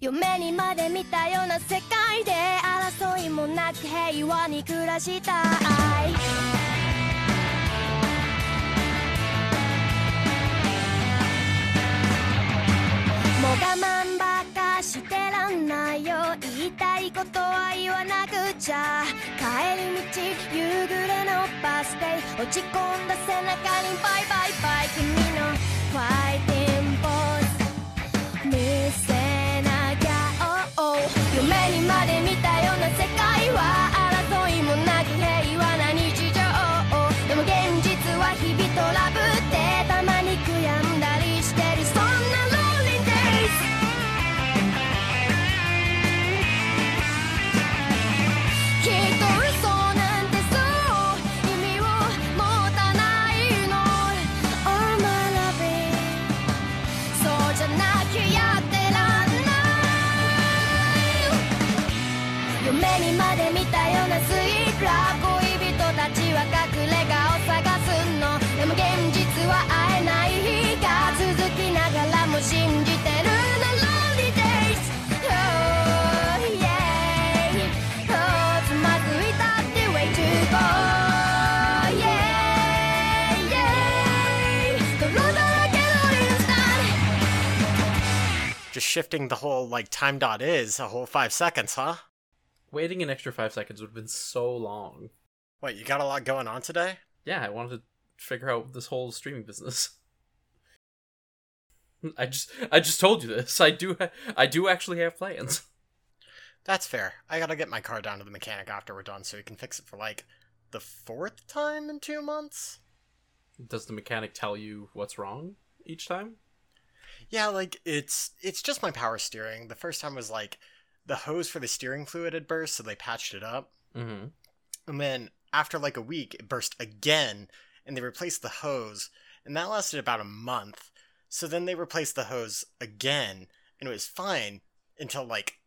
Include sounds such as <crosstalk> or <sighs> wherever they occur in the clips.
夢にまで見たような世界で争いもなく平和に暮らしたい。もう我慢ばっかしてらんないよ。言いたいことは言わなくちゃ。帰り道夕暮れのバス停。落ち込んだ背中にバイバイバイ。君のファイ no sé shifting the whole like time dot is a whole five seconds, huh? Waiting an extra five seconds would have been so long. Wait, you got a lot going on today? Yeah, I wanted to figure out this whole streaming business. <laughs> I just I just told you this. I do ha- I do actually have plans. That's fair. I gotta get my car down to the mechanic after we're done so he can fix it for like the fourth time in two months? Does the mechanic tell you what's wrong each time? Yeah, like it's it's just my power steering. The first time was like the hose for the steering fluid had burst, so they patched it up. Mm-hmm. And then after like a week, it burst again, and they replaced the hose, and that lasted about a month. So then they replaced the hose again, and it was fine until like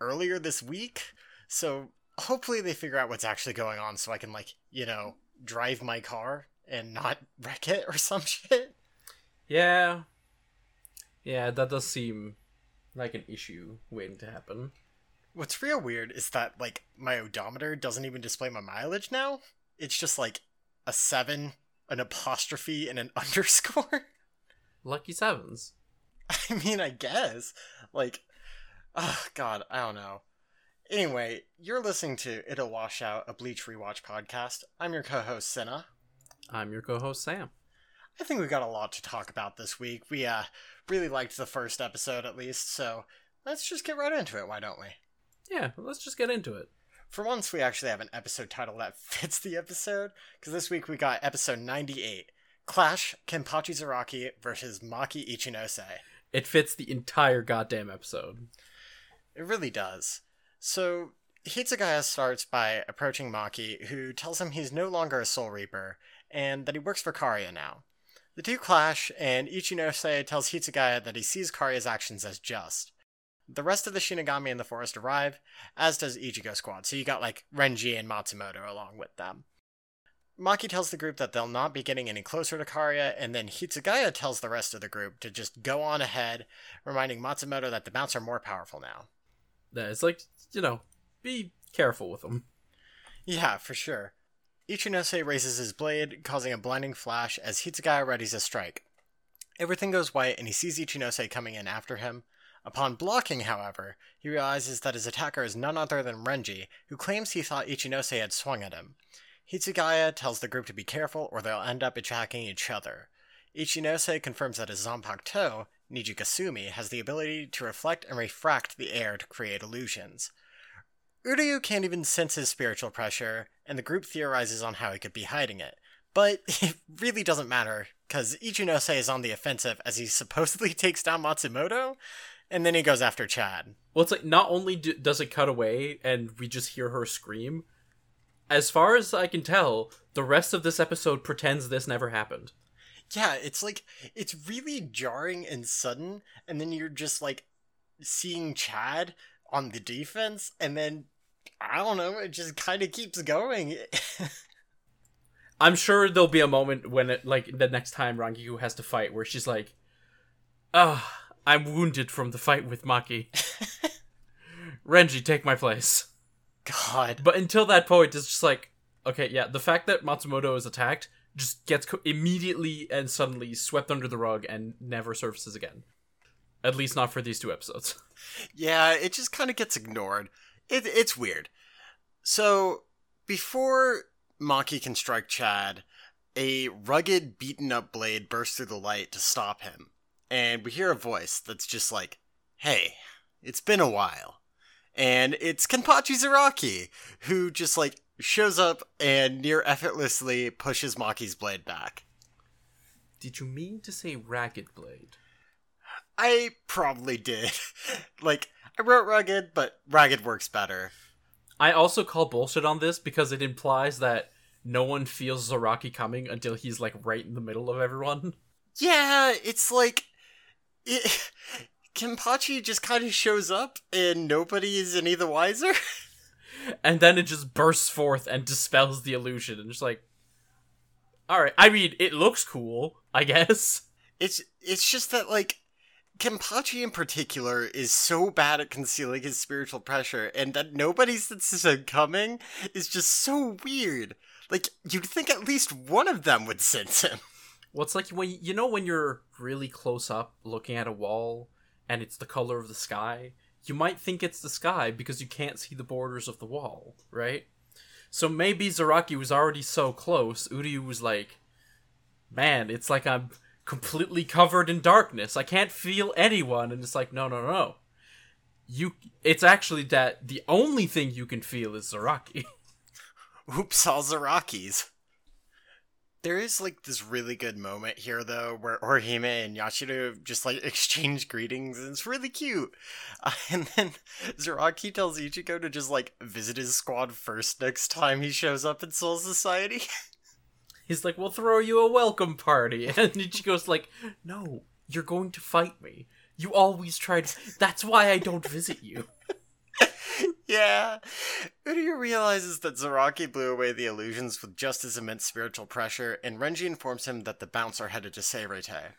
earlier this week. So hopefully they figure out what's actually going on so I can like, you know, drive my car and not <laughs> wreck it or some shit. Yeah. Yeah, that does seem like an issue waiting to happen. What's real weird is that like my odometer doesn't even display my mileage now. It's just like a 7, an apostrophe and an <laughs> underscore. Lucky sevens. <laughs> I mean, I guess. Like, oh god, I don't know. Anyway, you're listening to It'll Wash Out, a Bleach Rewatch podcast. I'm your co-host Senna. I'm your co-host Sam. I think we got a lot to talk about this week. We uh really liked the first episode at least, so let's just get right into it, why don't we? Yeah, let's just get into it. For once, we actually have an episode title that <laughs> fits the episode, because this week we got episode 98 Clash Kenpachi Zaraki versus Maki Ichinose. It fits the entire goddamn episode. It really does. So, Hitsugaya starts by approaching Maki, who tells him he's no longer a Soul Reaper, and that he works for Kariya now. The two clash, and Ichinose tells Hitsugaya that he sees Kariya's actions as just. The rest of the Shinigami in the forest arrive, as does Ichigo Squad, so you got like Renji and Matsumoto along with them. Maki tells the group that they'll not be getting any closer to Kariya, and then Hitsugaya tells the rest of the group to just go on ahead, reminding Matsumoto that the Bounts are more powerful now. Yeah, it's like, you know, be careful with them. Yeah, for sure. Ichinose raises his blade, causing a blinding flash as Hitsugaya readies a strike. Everything goes white, and he sees Ichinose coming in after him. Upon blocking, however, he realizes that his attacker is none other than Renji, who claims he thought Ichinose had swung at him. Hitsugaya tells the group to be careful or they'll end up attacking each other. Ichinose confirms that his Zanpakuto, Nijigasumi, has the ability to reflect and refract the air to create illusions. Uryu can't even sense his spiritual pressure, and the group theorizes on how he could be hiding it. But <laughs> it really doesn't matter, because Ichinose is on the offensive as he supposedly <laughs> takes down Matsumoto, and then he goes after Chad. Well, it's like not only do, does it cut away and we just hear her scream, as far as I can tell, the rest of this episode pretends this never happened. Yeah, it's like, it's really jarring and sudden, and then you're just like seeing Chad on the defense, and then, I don't know, it just kind of keeps going. <laughs> I'm sure there'll be a moment when it, like, the next time Rangiku has to fight where she's like, "Ah, I'm wounded from the fight with Maki. <laughs> Renji, take my place. God. But until that point, it's just like, okay, yeah, the fact that Matsumoto is attacked just gets co- immediately and suddenly swept under the rug and never surfaces again. At least not for these two episodes. <laughs> Yeah, it just kind of gets ignored. It, it's weird. So, before Maki can strike Chad, a rugged, beaten up blade bursts through the light to stop him. And we hear a voice that's just like, hey, it's been a while. And it's Kenpachi Zaraki, who just like shows up and near effortlessly pushes Maki's blade back. Did you mean to say Ragged Blade? I probably did. <laughs> like, I wrote rugged, but ragged works better. I also call bullshit on this because it implies that no one feels Zaraki coming until he's like right in the middle of everyone. Yeah, it's like it, <laughs> Kenpachi just kind of shows up and nobody is any the wiser. <laughs> And then it just bursts forth and dispels the illusion and just like Alright, I mean it looks cool, I guess. It's it's just that like Kenpachi in particular is so bad at concealing his spiritual pressure, and that nobody senses him coming is just so weird. Like you'd think at least one of them would sense him. Well, it's like when you know when you're really close up looking at a wall and it's the color of the sky, you might think it's the sky because you can't see the borders of the wall, right? So maybe Zaraki was already so close, Uryu was like, Man, it's like I'm completely covered in darkness. I can't feel anyone and it's like, no no no. You it's actually that the only thing you can feel is Zaraki. <laughs> Oops, all Zarakis. There is like this really good moment here though, where Orihime and Yachiru just like <laughs> exchange greetings, and it's really cute. Uh, <laughs> and then Zaraki tells Ichigo to just like visit his squad first next time he shows up in Soul Society. He's like, "We'll throw you a welcome party," <laughs> and Ichigo's like, "No, you're going to fight me. You always try to. That's why I don't visit you." <laughs> yeah. Uryu realizes that Zaraki blew away the illusions with just as immense spiritual pressure, and Renji informs him that the Bounts are headed to Seireitei.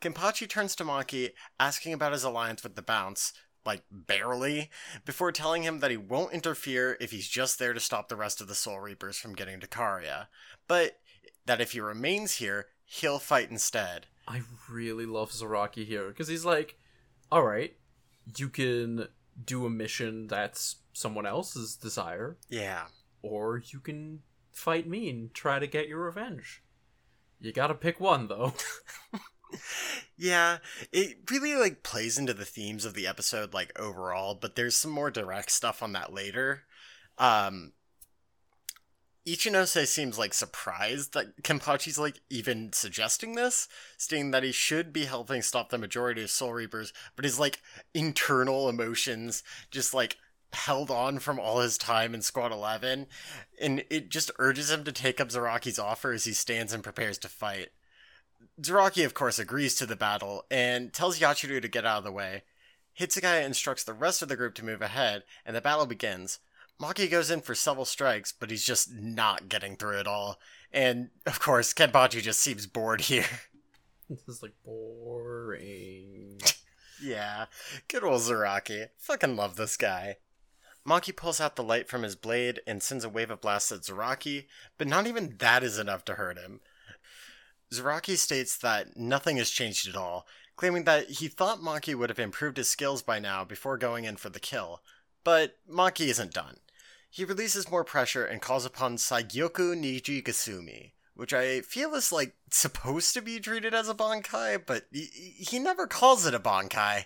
Kenpachi turns to Maki, asking about his alliance with the Bounts, like barely, before telling him that he won't interfere if he's just there to stop the rest of the Soul Reapers from getting to Kariya, but that if he remains here, he'll fight instead. I really love Zaraki here because he's like, "All right, you can do a mission that's someone else's desire, Yeah. or you can fight me and try to get your revenge. You gotta pick one, though." <laughs> Yeah, it really like plays into the themes of the episode like overall, but there's some more direct stuff on that later. Um Ichinose seems like surprised that Kenpachi's like even suggesting this, stating that he should be helping stop the majority of Soul Reapers, but his like internal emotions just like held on from all his time in Squad 11, and it just urges him to take up Zaraki's offer as he stands and prepares to fight. Zaraki, of course, agrees to the battle and tells Yachiru to get out of the way. Hitsugaya instructs the rest of the group to move ahead, and the battle begins. Maki goes in for several strikes, but he's just not getting through at all. And, of course, Kenpachi just seems bored <laughs> here. this is like boring. <laughs> yeah, good old Zaraki. Fucking love this guy. Maki pulls out the light from his blade and sends a wave of blasts at Zaraki, but not even that is enough to hurt him. Zaraki states that nothing has changed at all, claiming that he thought Maki would have improved his skills by now before going in for the kill. But Maki isn't done. He releases more pressure and calls upon Saigyoku Niji Gasumi, which I feel is like supposed to be treated as a Bankai, but he, he never calls it a Bankai.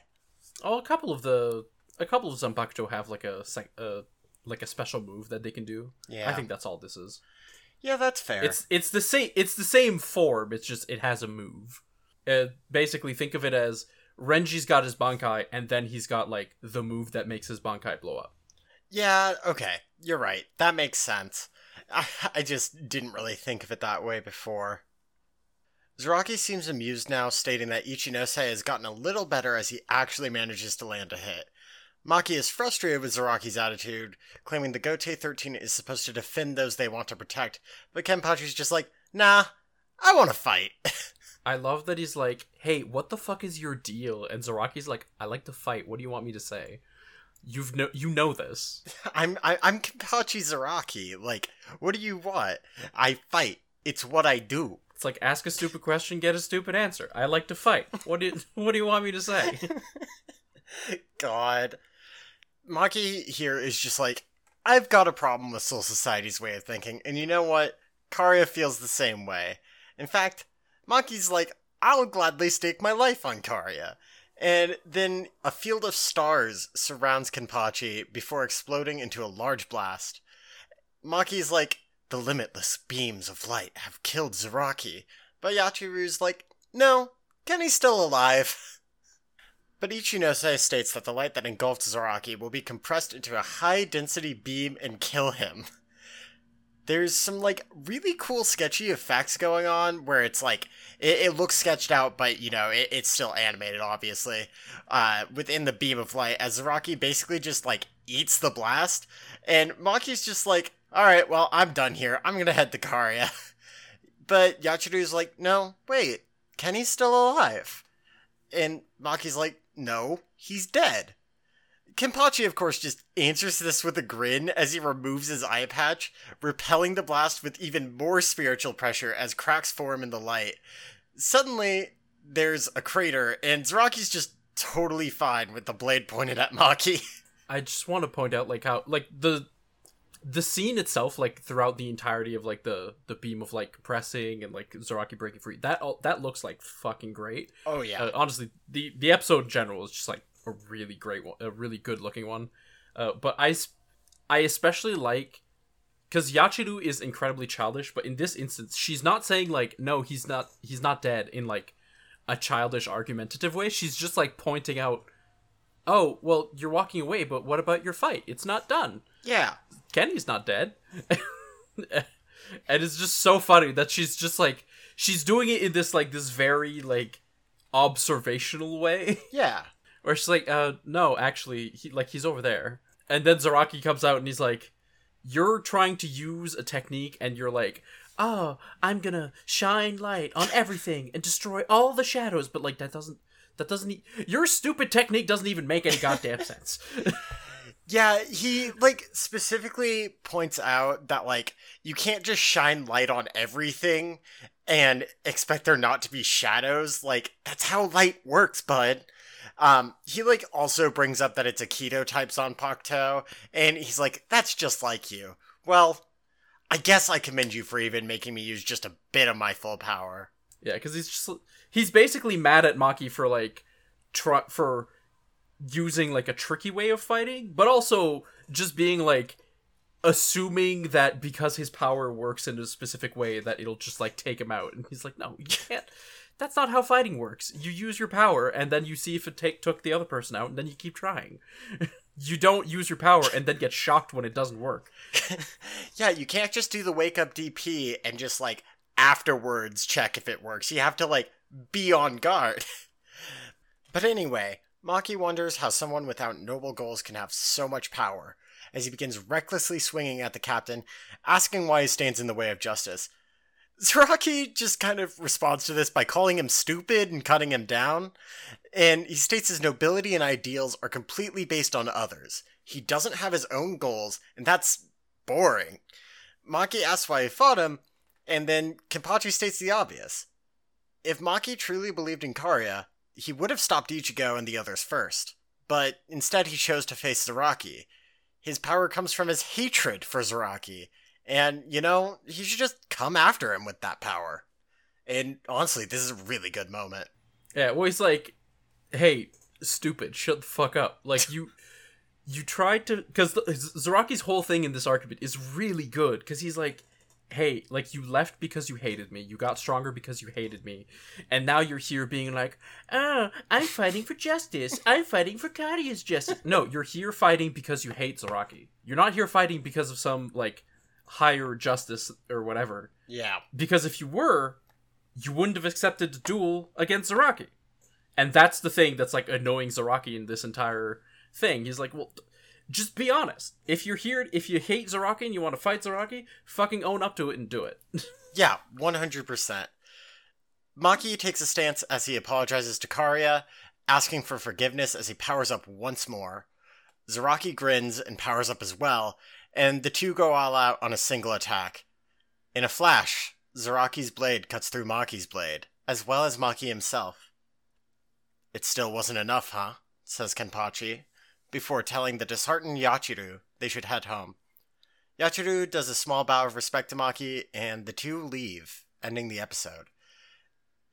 Oh, a couple of the a couple of Zanpakuto have like a uh, like a special move that they can do. Yeah. I think that's all this is. Yeah, that's fair. It's it's the same it's the same form. It's just it has a move. Uh, basically, think of it as Renji's got his Bankai, and then he's got like the move that makes his Bankai blow up. Yeah, okay. You're right. That makes sense. I, <laughs> I just didn't really think of it that way before. Zaraki seems amused now, stating that Ichinose has gotten a little better as he actually manages to land a hit. Maki is frustrated with Zaraki's attitude, claiming the Gotei 13 is supposed to defend those they want to protect, but Kenpachi's just like, nah, I want to fight. <laughs> I love that he's like, "Hey, what the fuck is your deal?" And Zaraki's like, "I like to fight. What do you want me to say?" You've no, you know this. <laughs> I'm I, I'm Kenpachi Zaraki. Like, what do you want? I fight. It's what I do. It's like ask a stupid question, get a stupid answer. I like to fight. What do you, <laughs> what do you want me to say? <laughs> God. Maki here is just like, I've got a problem with Soul Society's way of thinking, and you know what? Kariya feels the same way. In fact, Maki's like, I'll gladly stake my life on Kariya. And then a field of stars surrounds Kenpachi before exploding into a large blast. Maki's like, the limitless beams of light have killed Zaraki. But Yachiru's like, no, Kenny's still alive. <laughs> But Ichinose states that the light that engulfed Zaraki will be compressed into a high density beam and kill him. <laughs> There's some like really cool sketchy effects going on where it's like it, it looks sketched out, but you know it, it's still animated, obviously. Uh, within the beam of light, as Zaraki basically just like eats the blast, and Maki's just like, "All right, well I'm done here. I'm gonna head to Kariya." <laughs> but Yachiru's like, "No, wait, Kenny's still alive," and Maki's like, no, he's dead. Kenpachi, of course, just answers this with a grin as he removes his eye patch, repelling the blast with even more spiritual pressure as cracks form in the light. Suddenly, there's a crater, and Zaraki's just totally fine with the blade pointed at Maki. <laughs> I just want to point out, like, how, like, the the scene itself like throughout the entirety of like the the beam of like compressing and like Zaraki breaking free that all that looks like fucking great. Oh yeah. Uh, honestly, the the episode in general is just like a really great one, a really good looking one. Uh, but I I especially like because Yachiru is incredibly childish, but in this instance, she's not saying like no, he's not he's not dead in like a childish argumentative way. She's just like pointing out, oh well, you're walking away, but what about your fight? It's not done. Yeah. Kenny's not dead. <laughs> and it's just so funny that she's just like she's doing it in this like this very like observational way. Yeah. Where she's like, uh no, actually he like he's over there. And then Zaraki comes out and he's like, You're trying to use a technique and you're like, Oh, I'm gonna shine light on everything and destroy all the shadows, but like that doesn't that doesn't e- your stupid technique doesn't even make any goddamn <laughs> sense. Yeah, he like specifically points out that like you can't just shine light on everything and expect there not to be shadows. Like that's how light works, bud. Um, he like also brings up that it's a keto types on Zanpakuto, and he's like, "That's just like you." Well, I guess I commend you for even making me use just a bit of my full power. Yeah, because he's just he's basically mad at Maki for like tr- for using like a tricky way of fighting, but also just being like assuming that because his power works in a specific way that it'll just like take him out. And he's like, no, you can't. That's not how fighting works. You use your power and then you see if it take took the other person out, and then you keep trying. <laughs> you don't use your power and then get shocked when it doesn't work. <laughs> yeah, you can't just do the wake up DP and just like afterwards check if it works. You have to like be on guard. <laughs> but anyway, Maki wonders how someone without noble goals can have so much power, as he begins recklessly swinging at the captain, asking why he stands in the way of justice. Zaraki just kind of responds to this by calling him stupid and cutting him down, and he states his nobility and ideals are completely based on others. He doesn't have his own goals, and that's boring. Maki asks why he fought him, and then Kenpachi states the obvious. If Maki truly believed in Kariya, he would have stopped Ichigo and the others first, but instead he chose to face Zaraki. His power comes from his hatred for Zaraki, and, you know, he should just come after him with that power. And honestly, this is a really good moment. Yeah, well, he's like, hey, stupid, shut the fuck up. Like, you. You tried to. Because Zaraki's whole thing in this argument is really good, because he's like, hey, like you left because you hated me. You got stronger because you hated me. And now you're here being like, oh, I'm fighting for justice. I'm fighting for Kariya's justice. No, you're here fighting because you hate Zaraki. You're not here fighting because of some, like, higher justice or whatever. Yeah. Because if you were, you wouldn't have accepted the duel against Zaraki. And that's the thing that's, like, annoying Zaraki in this entire thing. He's like, well, just be honest. If you're here, if you hate Zaraki and you want to fight Zaraki, fucking own up to it and do it. <laughs> yeah, 100%. Maki takes a stance as he apologizes to Kariya, asking for forgiveness as he powers up once more. Zaraki grins and powers up as well, and the two go all out on a single attack. In a flash, Zaraki's blade cuts through Maki's blade, as well as Maki himself. It still wasn't enough, huh? says Kenpachi, before telling the disheartened Yachiru they should head home. Yachiru does a small bow of respect to Maki, and the two leave, ending the episode.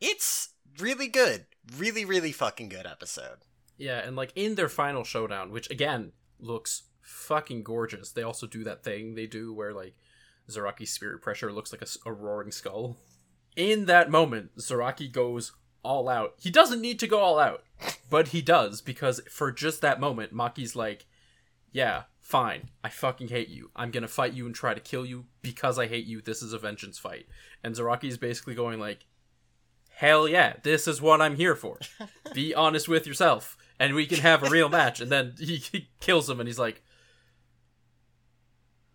It's really good. Really, really fucking good episode. Yeah, and like in their final showdown, which again looks fucking gorgeous. They also do that thing they do where like Zaraki's spirit pressure looks like a roaring skull. In that moment, Zaraki goes all out. He doesn't need to go all out, but he does because for just that moment, Maki's like, "Yeah, fine. I fucking hate you. I'm gonna fight you and try to kill you because I hate you. This is a vengeance fight." And Zaraki's basically going like, "Hell yeah, this is what I'm here for. <laughs> Be honest with yourself." And we can have a real match. And then he, he kills him, and he's like,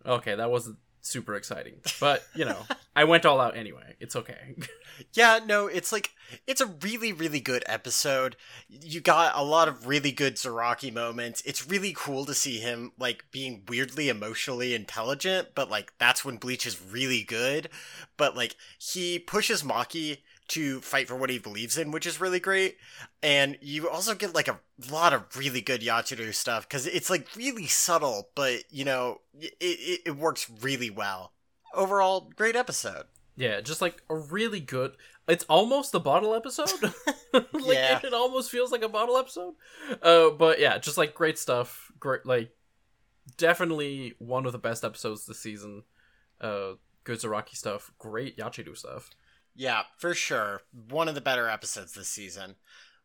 Okay, that wasn't super exciting. But, you know, <laughs> I went all out anyway. It's okay. <laughs> Yeah, no, it's like it's a really, really good episode. You got a lot of really good Zaraki moments. It's really cool to see him like being weirdly emotionally intelligent, but like that's when Bleach is really good. But like he pushes Maki to fight for what he believes in, which is really great. And you also get like a lot of really good Yachiru stuff because it's like really subtle, but you know, it, it, it works really well. Overall, great episode. yeah, just like a really good. It's almost a bottle episode. <laughs> like, Yeah. It almost feels like a bottle episode. Uh, but yeah, just like great stuff. Great, like, definitely one of the best episodes this season. Uh, good Zaraki stuff. Great Yachiru stuff. Yeah, for sure. One of the better episodes this season.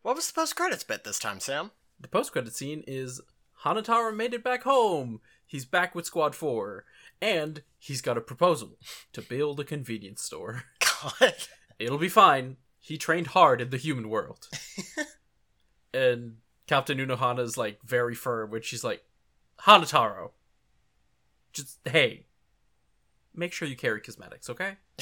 What was the post credits bit this time, Sam? The post credit scene is Hanataro made it back home. He's back with Squad 4. And he's got a proposal to build a convenience store. <laughs> <laughs> God. It'll be fine. He trained hard in the human world. <laughs> and Captain Unohana is like very firm when she's like, Hanataro, just hey, make sure you carry cosmetics, okay? <laughs>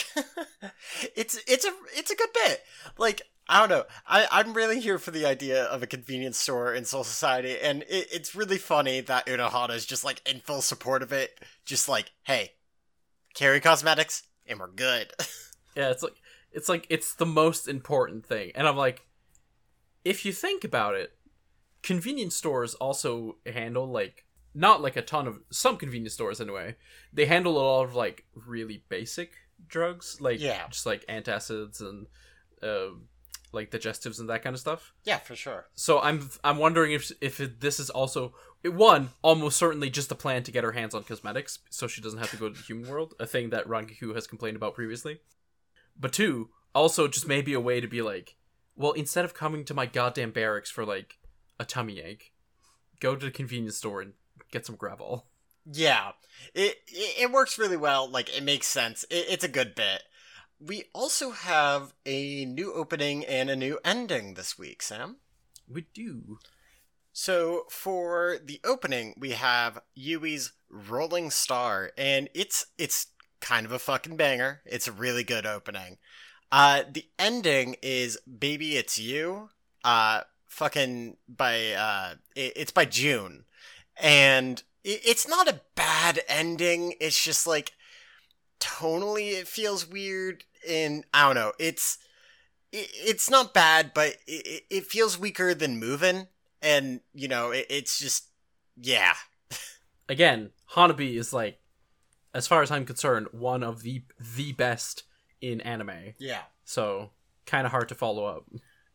it's it's a it's a good bit. Like I don't know. I I'm really here for the idea of a convenience store in Soul Society, and it, it's really funny that Unohana is just like in full support of it. Just like, hey, carry cosmetics, and we're good. <laughs> Yeah, it's like it's like it's the most important thing. And I'm like, if you think about it, convenience stores also handle like not like a ton of some convenience stores anyway. They handle a lot of like really basic drugs, like Yeah. just like antacids and uh, like digestives and that kind of stuff. yeah, for sure. So I'm I'm wondering if if it, this is also one almost certainly just a plan to get her hands on cosmetics, so she doesn't have to go to the human world, a thing that Rangiku has complained about previously. But two, also just maybe a way to be like, well, instead of coming to my goddamn barracks for like a tummy ache, go to the convenience store and get some gravel. Yeah, it, it works really well. Like it makes sense. It, it's a good bit. We also have a new opening and a new ending this week, Sam. We do. So for the opening, we have Yui's Rolling Star, and it's it's kind of a fucking banger. It's a really good opening. Uh, the ending is "Baby It's You." Uh, fucking by uh, it, it's by June, and it's not a bad ending. It's just like tonally, it feels weird, and I don't know. It's it's not bad, but it, it feels weaker than moving and you know it, it's just yeah <laughs> Again, Hanabi is like, as far as I'm concerned, one of the the best in anime. yeah So kind of hard to follow up.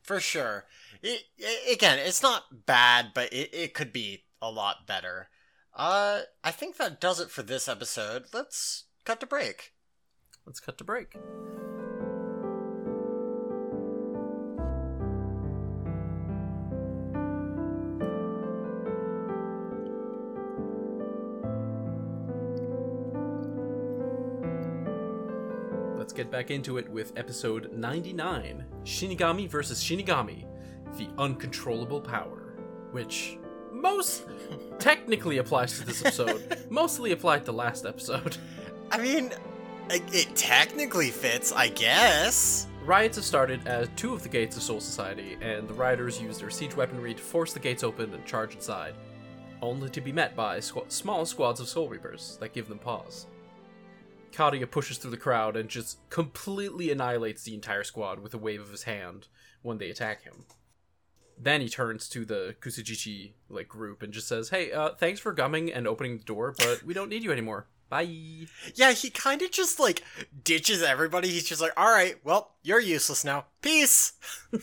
for sure it, it, again it's not bad but it, it could be a lot better. Uh i think that does it for this episode. Let's cut to break. Let's cut to break. Let's get back into it with episode 99 Shinigami versus Shinigami The Uncontrollable Power, which most technically applies to this episode, <laughs> mostly applied to last episode. i mean it, technically fits i guess Riots have started at two of the gates of Soul Society, and the rioters use their siege weaponry to force the gates open and charge inside, only to be met by squ- small squads of Soul Reapers that give them pause. Kariya pushes through the crowd and just completely annihilates the entire squad with a wave of his hand when they attack him. Then he turns to the Kusujichi like group and just says, "Hey, uh, thanks for gumming and opening the door, but we don't need you anymore. Bye." Yeah, he kind of just like ditches everybody. He's just like, all right, well, you're useless now. Peace. <laughs>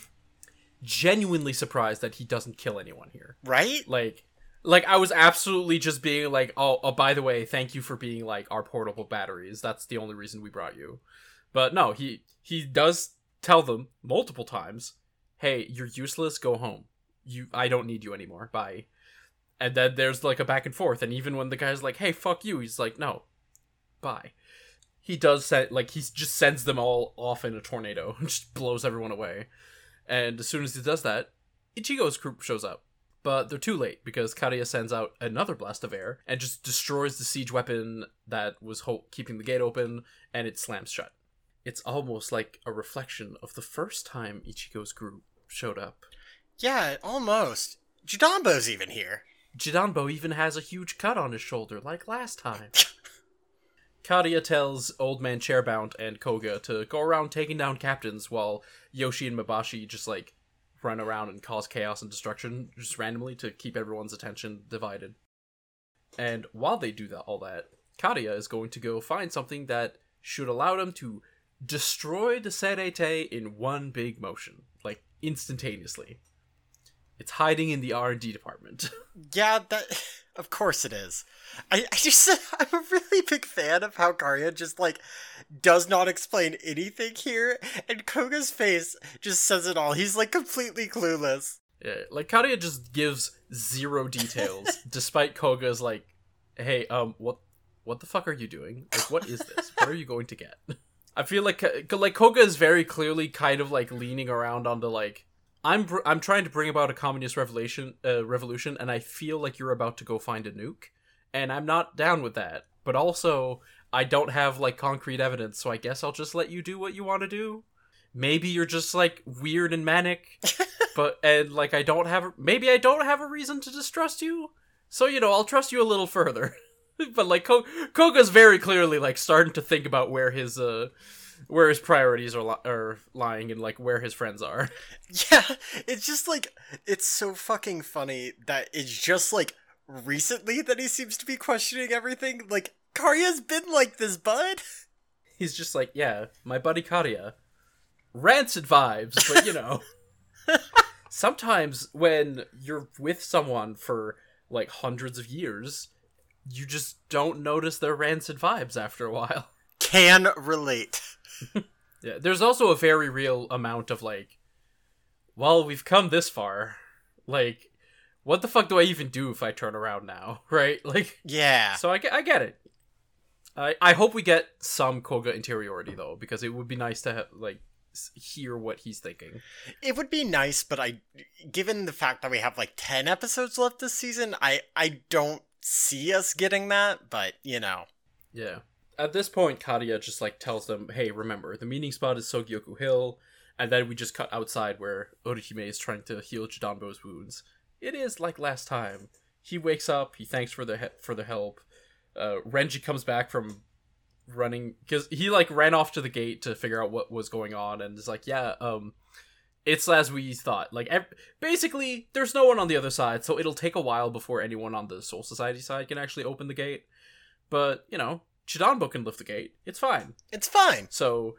Genuinely surprised that he doesn't kill anyone here. Right? Like, like I was absolutely just being like, "Oh, oh, by the way, thank you for being like our portable batteries. That's the only reason we brought you." But no, he he does tell them multiple times, "Hey, you're useless. Go home. You, I don't need you anymore. Bye." And then there's like a back and forth, and even when the guy's like, "Hey, fuck you," he's like, "No, bye." He does send like he just sends them all off in a tornado <laughs> and just blows everyone away. And as soon as he does that, Ichigo's group shows up. But they're too late because Kariya sends out another blast of air and just destroys the siege weapon that was ho- keeping the gate open, and it slams shut. It's almost like a reflection of the first time Ichigo's group showed up. Yeah, almost. Jidanbo's even here. Jidanbo even has a huge cut on his shoulder, like last time. <laughs> Kariya tells Old Man Chairbound and Koga to go around taking down captains while Yoshi and Mabashi just like run around and cause chaos and destruction just randomly to keep everyone's attention divided. And while they do that all that, Kariya is going to go find something that should allow them to destroy the Seireitei in one big motion, like instantaneously. It's hiding in the R&D department. <laughs> Yeah, that. <laughs> Of course it is. I, I just <laughs> I'm a really big fan of how Kariya just like does not explain anything here, and Koga's face just says it all. He's like completely clueless. Yeah, like Kariya just gives zero details, despite Koga's like, "Hey, um, what, what the fuck are you doing? Like, what is this? What are you going to get?" I feel like like Koga is very clearly kind of like leaning around onto like, I'm br- I'm trying to bring about a communist revolution, uh, revolution, and I feel like you're about to go find a nuke, and I'm not down with that. But also, I don't have like concrete evidence, so I guess I'll just let you do what you want to do. Maybe you're just like weird and manic, <laughs> but and like I don't have maybe I don't have a reason to distrust you. So you know, I'll trust you a little further. <laughs> <laughs> but like Ko- Koga's very clearly like starting to think about where his uh where his priorities are li- are lying and like where his friends are. <laughs> Yeah, it's just like it's so fucking funny that it's just like recently that he seems to be questioning everything. Like Kariya's been like this, bud. <laughs> He's just like, yeah, my buddy Kariya. Rancid vibes, but you know. sometimes when you're with someone for like hundreds of years, you just don't notice their rancid vibes after a while. <laughs> Can relate. Yeah, there's also a very real amount of like, well, we've come this far. Like, what the fuck do I even do if I turn around now? <laughs> Right? Like, Yeah. so I, get- I get it. I, I hope we get some Koga interiority though, because it would be nice to have, like hear what he's thinking. It would be nice, but I given the fact that we have like 10 episodes left this season, I I don't see us getting that, but you know. Yeah. At this point, Kariya just like tells them, "Hey, remember the meeting spot is Sokyoku Hill," and then we just cut outside where Orihime is trying to heal Jidanbo's wounds. It is like last time. He wakes up. He thanks for the he- for the help. Uh, Renji comes back from running because he like ran off to the gate to figure out what was going on, and is like, "Yeah, um, it's as we thought. Like, ev- basically, there's no one on the other side, so it'll take a while before anyone on the Soul Society side can actually open the gate. But you know, Jidanbo can lift the gate. It's fine. It's fine. So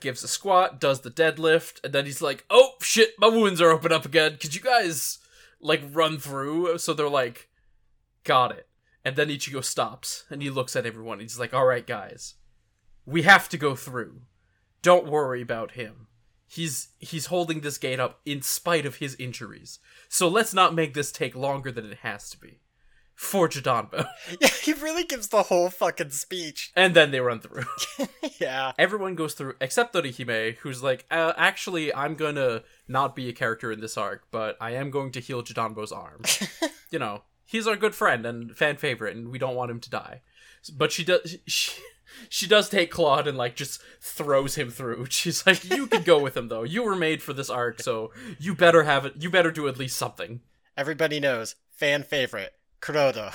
gives a squat, does the deadlift, and then he's like, "Oh shit, my wounds are open up again. Could you guys like run through?" So they're like, "Got it." And then Ichigo stops and he looks at everyone. He's like, "All right, guys, we have to go through. Don't worry about him. He's he's holding this gate up in spite of his injuries. So let's not make this take longer than it has to be." For Jidanbo. <laughs> Yeah, he really gives the whole fucking speech. <laughs> and then they run through. <laughs> yeah. everyone goes through except Orihime, who's like, uh, actually, I'm gonna not be a character in this arc, but I am going to heal Jidanbo's arm. you know, he's our good friend and fan favorite, and we don't want him to die. But she does. She, she does take Claude and like just throws him through. <laughs> She's like, "You can go with him though. You were made for this arc, so you better have it. You better do at least something." Everybody knows fan favorite Kuroda.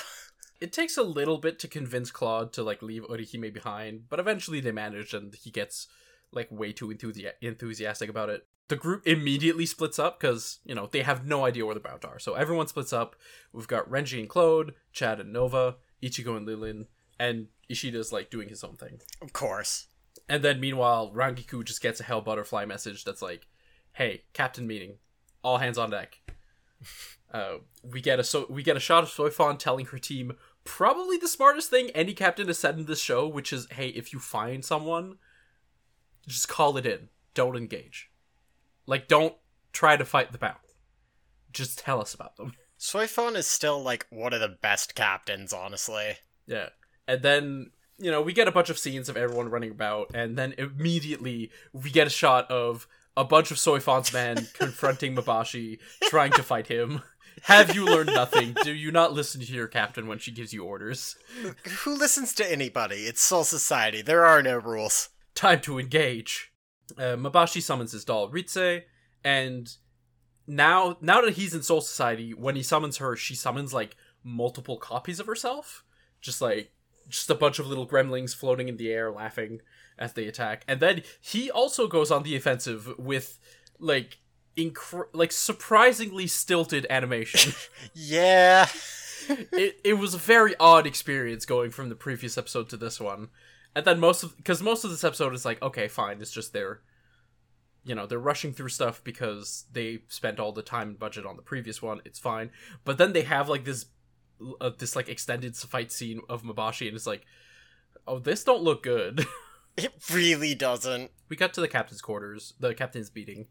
It takes a little bit to convince Claude to like leave Orihime behind, but eventually they manage, and he gets like way too enthusi- enthusiastic about it. The group immediately splits up because you know they have no idea where the Bount are, so everyone splits up. We've got Renji and Claude, Chad and Nova, Ichigo and Lilin, and Ishida's like doing his own thing. Of course. And then meanwhile, Rangiku just gets a Hell Butterfly message that's like, "Hey, Captain meeting, all hands on deck." <laughs> uh, we get a so we get a shot of Soifon telling her team probably the smartest thing any captain has said in this show, which is, "Hey, if you find someone, just call it in. Don't engage. Like, don't try to fight the battle. Just tell us about them." Soifon is still like one of the best captains, honestly. Yeah. And then, you know, we get a bunch of scenes of everyone running about, and then immediately we get a shot of a bunch of Soifon's men <laughs> confronting Mabashi, trying to fight him. Have you learned nothing? Do you not listen to your captain when she gives you orders? Who listens to anybody? It's Soul Society. There are no rules. Time to engage. Uh, Mabashi summons his doll Ritze, and now now that he's in Soul Society, when he summons her, she summons like multiple copies of herself. Just like just a bunch of little gremlings floating in the air laughing as they attack. And then he also goes on the offensive with like incre- like surprisingly stilted animation. <laughs> Yeah. <laughs> it it was a very odd experience going from the previous episode to this one. And then most of because most of this episode is like okay, fine, it's just they're you know, they're rushing through stuff because they spent all the time and budget on the previous one. It's fine. But then they have like this uh, this like extended fight scene of Mabashi and it's like oh, this don't look good. <laughs> It really doesn't. we got to the captain's quarters, the captain's meeting,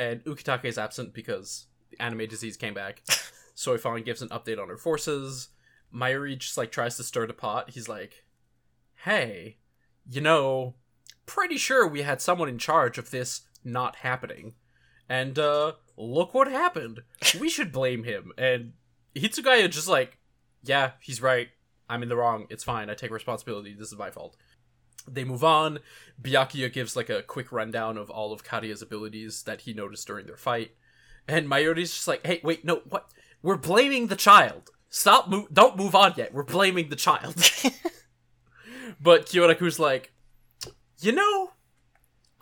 and Ukitake is absent because the anime disease came back. <laughs> Soifon gives an update on her forces. Mayuri just like tries to stir the pot. He's like, "Hey, you know, pretty sure we had someone in charge of this not happening, and uh, look what happened. We should blame him." And Hitsugaya just like, "Yeah, he's right. I'm in the wrong. It's fine. I take responsibility. This is my fault." They move on. Byakuya gives like a quick rundown of all of Kariya's abilities that he noticed during their fight. And Mayuri's just like, "Hey, wait, no, what? We're blaming the child. Stop mo- don't move on yet. We're blaming the child." <laughs> but Kyoraku's like, "You know,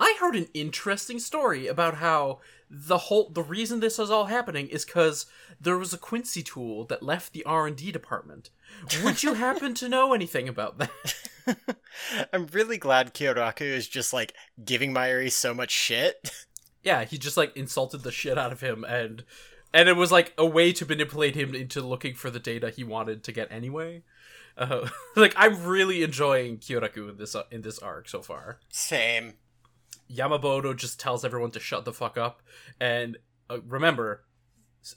I heard an interesting story about how the whole the reason this is all happening is cuz there was a Quincy tool that left the R&D department. Would you happen to know anything about that?" <laughs> I'm really glad Kyoraku is just like giving Mayuri so much shit. yeah, he just like insulted the shit out of him and and it was like a way to manipulate him into looking for the data he wanted to get anyway. Uh, <laughs> like I'm really enjoying Kyoraku in this uh, in this arc so far. Same. Yamamoto just tells everyone to shut the fuck up and uh, remember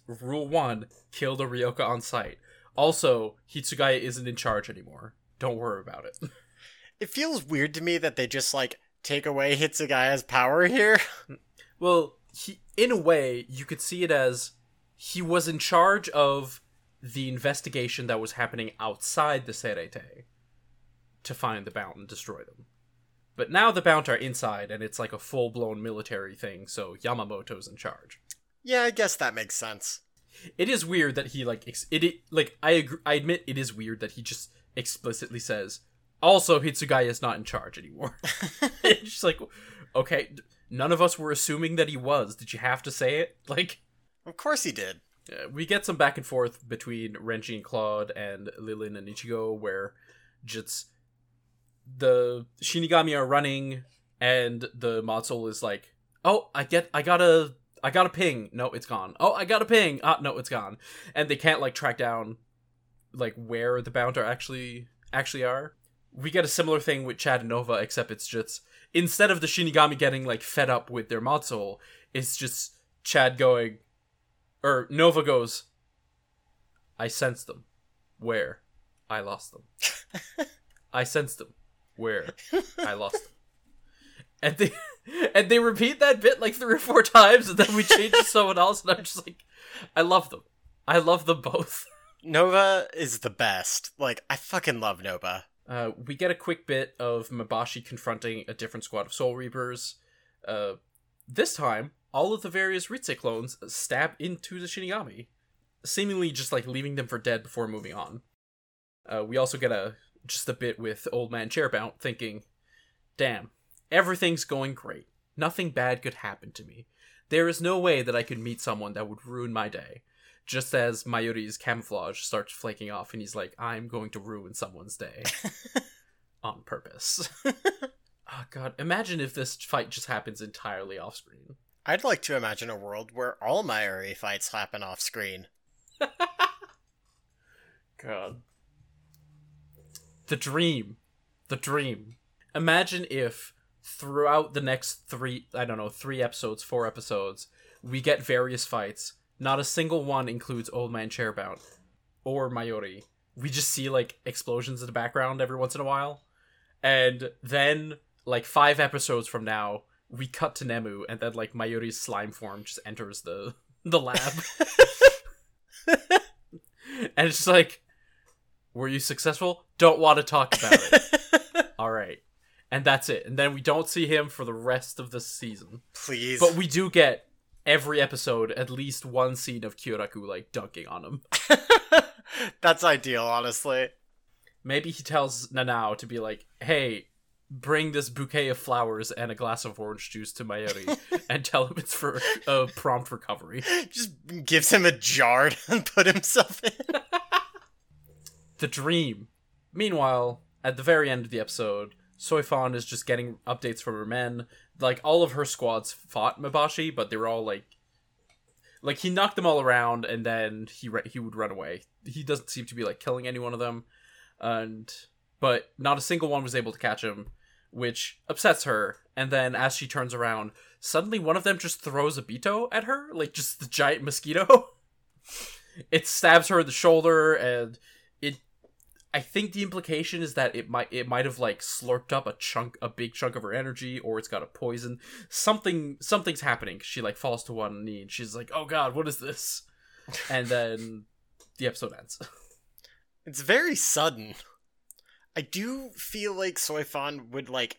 rule 1 kill the Ryoka on sight. Also, Hitsugaya isn't in charge anymore. Don't worry about it. <laughs> It feels weird to me that they just like take away Hitsugaya's power here. <laughs> Well, he, in a way, you could see it as he was in charge of the investigation that was happening outside the Seireitei to find the Bount and destroy them. But now the Bount are inside, and it's like a full blown military thing, so Yamamoto's in charge. Yeah, I guess that makes sense. It is weird that he like ex- it, it like I agree, I admit it is weird that he just explicitly says also Hitsugaya is not in charge anymore. <laughs> <laughs> it's just like okay, none of us were assuming that he was. Did you have to say it? <laughs> Like Of course he did. uh, we get some back and forth between Renji and Claude and Lilin and Ichigo where just the Shinigami are running and the Mod Soul is like, "Oh, I get I got a I got a ping. No, it's gone. Oh, I got a ping. Ah, no, it's gone." And they can't like track down like where the Bount are actually actually are. We get a similar thing with Chad and Nova except it's just instead of the Shinigami getting like fed up with their Mod Soul, it's just Chad going or Nova goes, I sensed them. Where? I lost them. <laughs> I sensed them. Where? I lost them. And they and they repeat that bit like three or four times, and then we change to someone else, and I'm just like, I love them. I love them both. Nova is the best. Like, I fucking love Nova. Uh, we get a quick bit of Mabashi confronting a different squad of Soul Reapers. Uh, this time, all of the various Ritse clones stab into the Shinigami, seemingly just like leaving them for dead before moving on. Uh, we also get a just a bit with Old Man Chairbout thinking, "Damn, everything's going great. Nothing bad could happen to me. There is no way that I could meet someone that would ruin my day." Just as Mayuri's camouflage starts flaking off, and he's like, "I'm going to ruin someone's day <laughs> on purpose." oh <laughs> god, imagine if this fight just happens entirely off screen. I'd like to imagine a world where all Mayuri fights happen off screen. <laughs> God. The dream. The dream. Imagine if throughout the next three, I don't know, three episodes, four episodes, we get various fights. Not a single one includes Old Man Chairbout or Mayuri. We just see like explosions in the background every once in a while. And then, like five episodes from now, we cut to Nemu, and then like Mayuri's slime form just enters the <laughs> the lab. <laughs> and it's like, were you successful? Don't want to talk about it. <laughs> All right. And that's it. And then we don't see him for the rest of the season. Please. But we do get every episode at least one scene of Kyoraku like dunking on him. <laughs> That's ideal, honestly. Maybe he tells Nanao to be like, "Hey, bring this bouquet of flowers and a glass of orange juice to Mayuri <laughs> and tell him it's for a prompt recovery." Just gives him a jar and put himself in. The dream. Meanwhile, at the very end of the episode, Soifon is just getting updates from her men. Like all of her squads fought Mabashi, but they were all like, like he knocked them all around, and then he re- he would run away. He doesn't seem to be like killing any one of them, and but not a single one was able to catch him, which upsets her. And then as she turns around, suddenly one of them just throws a Bito at her, like just the giant mosquito. <laughs> it stabs her in the shoulder, and I think the implication is that it might it might have like slurped up a chunk a big chunk of her energy or it's got a poison. Something something's happening. She like falls to one knee and she's like, "Oh god, what is this?" And then the episode ends. <laughs> It's very sudden. I do feel like Soifon would like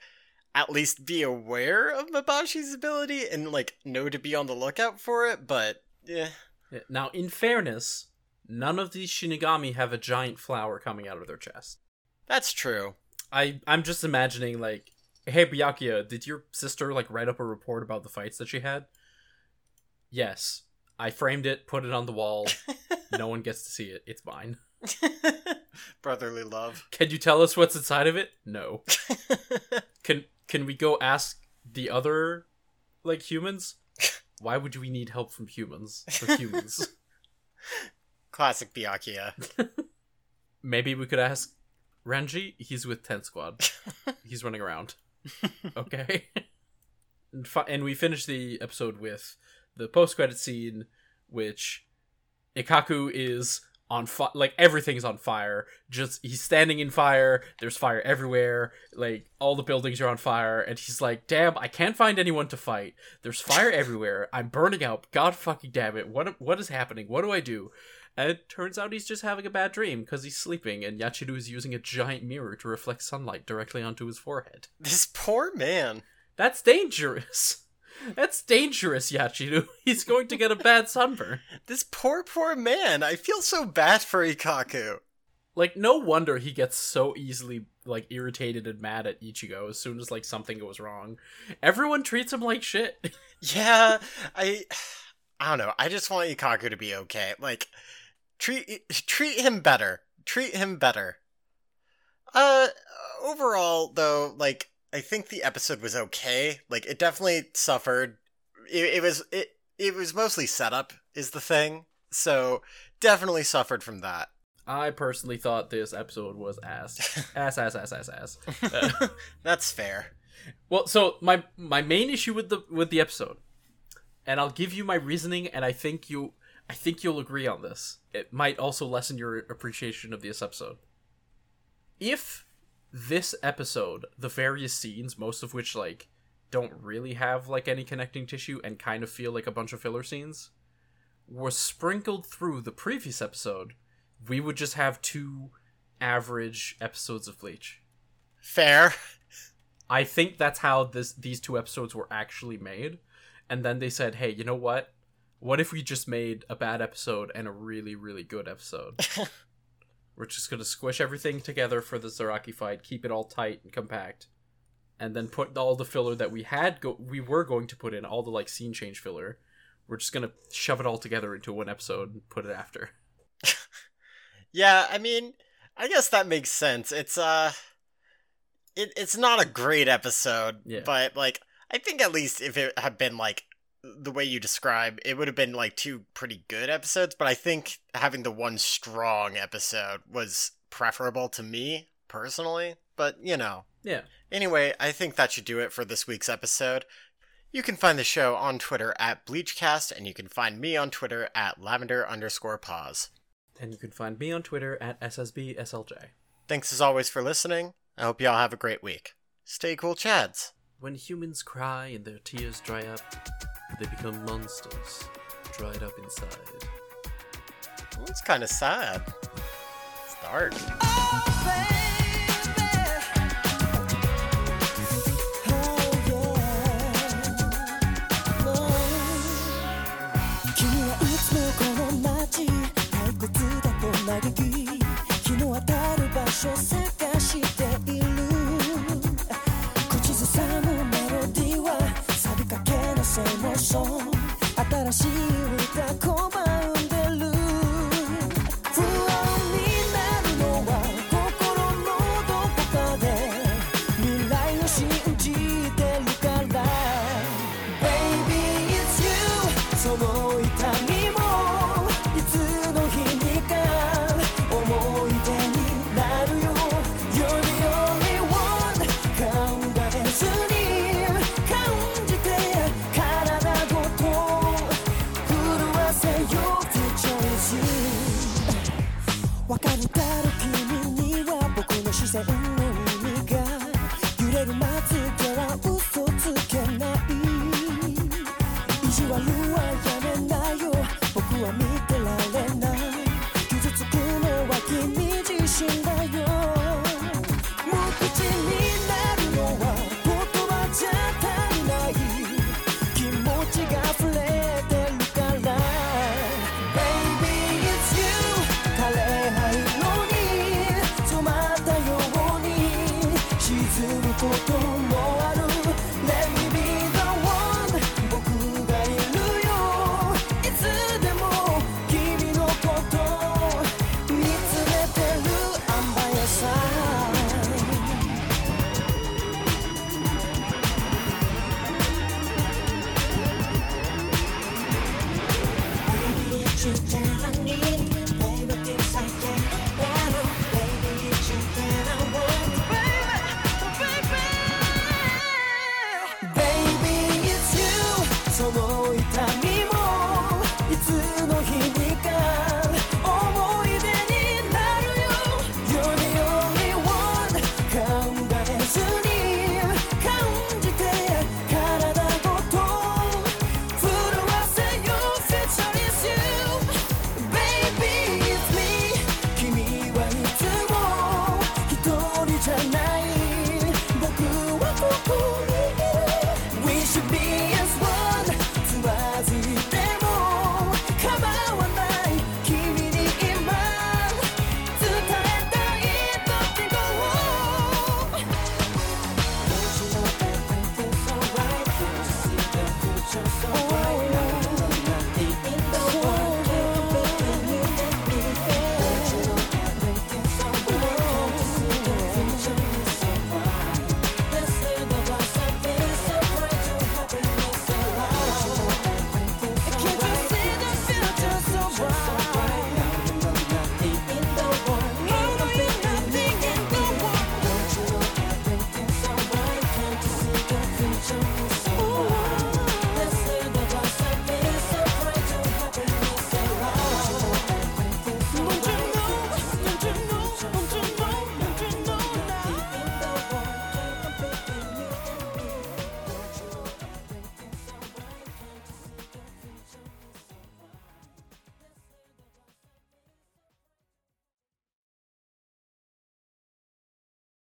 at least be aware of Mabashi's ability and like know to be on the lookout for it, but yeah. Yeah, Now, in fairness, none of these Shinigami have a giant flower coming out of their chest. That's true. I I'm just imagining like, hey Byakuya, did your sister like write up a report about the fights that she had? Yes. I framed it, put it on the wall. <laughs> no one gets to see it. It's mine. <laughs> Brotherly love. Can you tell us what's inside of it? No. <laughs> Can can we go ask the other like humans? Why would we need help from humans? For humans. Classic Byakuya. <laughs> Maybe we could ask Renji. He's with Ten Squad. <laughs> He's running around. Okay. <laughs> and, fi- and we finish the episode with the post credit scene, which Ikkaku is on fire. Like everything's on fire. Just he's standing in fire. There's fire everywhere. Like all the buildings are on fire, and he's like, "Damn, I can't find anyone to fight. There's fire everywhere. I'm burning out. God fucking damn it! What what is happening? What do I do?" And it turns out he's just having a bad dream because he's sleeping, and Yachiru is using a giant mirror to reflect sunlight directly onto his forehead. This poor man. That's dangerous. <laughs> That's dangerous, Yachiru. <laughs> He's going to get a bad sunburn. This poor, poor man. I feel so bad for Ikkaku. Like, no wonder he gets so easily like irritated and mad at Ichigo as soon as like something goes wrong. Everyone treats him like shit. <laughs> Yeah, I. <sighs> I don't know. I just want Ikkaku to be okay. Like, treat <laughs> treat him better. Treat him better. Uh, overall though, like I think the episode was okay. Like it definitely suffered. It, it was it it was mostly setup is the thing. So definitely suffered from that. I personally thought this episode was ass, <laughs> ass, ass, ass, ass, ass. Uh, <laughs> That's fair. well, so my my main issue with the with the episode, and I'll give you my reasoning, and I think you I think you'll agree on this. It might also lessen your appreciation of this episode. If this episode, the various scenes, most of which like don't really have like any connecting tissue and kind of feel like a bunch of filler scenes, were sprinkled through the previous episode, we would just have two average episodes of Bleach. Fair. I think that's how this these two episodes were actually made. And then they said, "Hey, you know what? What if we just made a bad episode and a really really good episode? <laughs> we're just going to squish everything together for the Zaraki fight, keep it all tight and compact." And then put all the filler that we had go we were going to put in, all the like scene change filler. We're just going to shove it all together into one episode and put it after. <laughs> Yeah, I mean, I guess that makes sense. It's uh it, it's not a great episode, Yeah. but like I think at least if it had been like the way you describe, it would have been like two pretty good episodes, but I think having the one strong episode was preferable to me personally, but you know. Yeah. Anyway, I think that should do it for this week's episode. You can find the show on Twitter at Bleachcast, and you can find me on Twitter at lavender underscore pause. And you can find me on Twitter at SSBSLJ. Thanks as always for listening. I hope y'all have a great week. Stay cool, Chads. When humans cry and their tears dry up, they become monsters, dried up inside. Well, it's kind of sad. It's dark.「君 oh,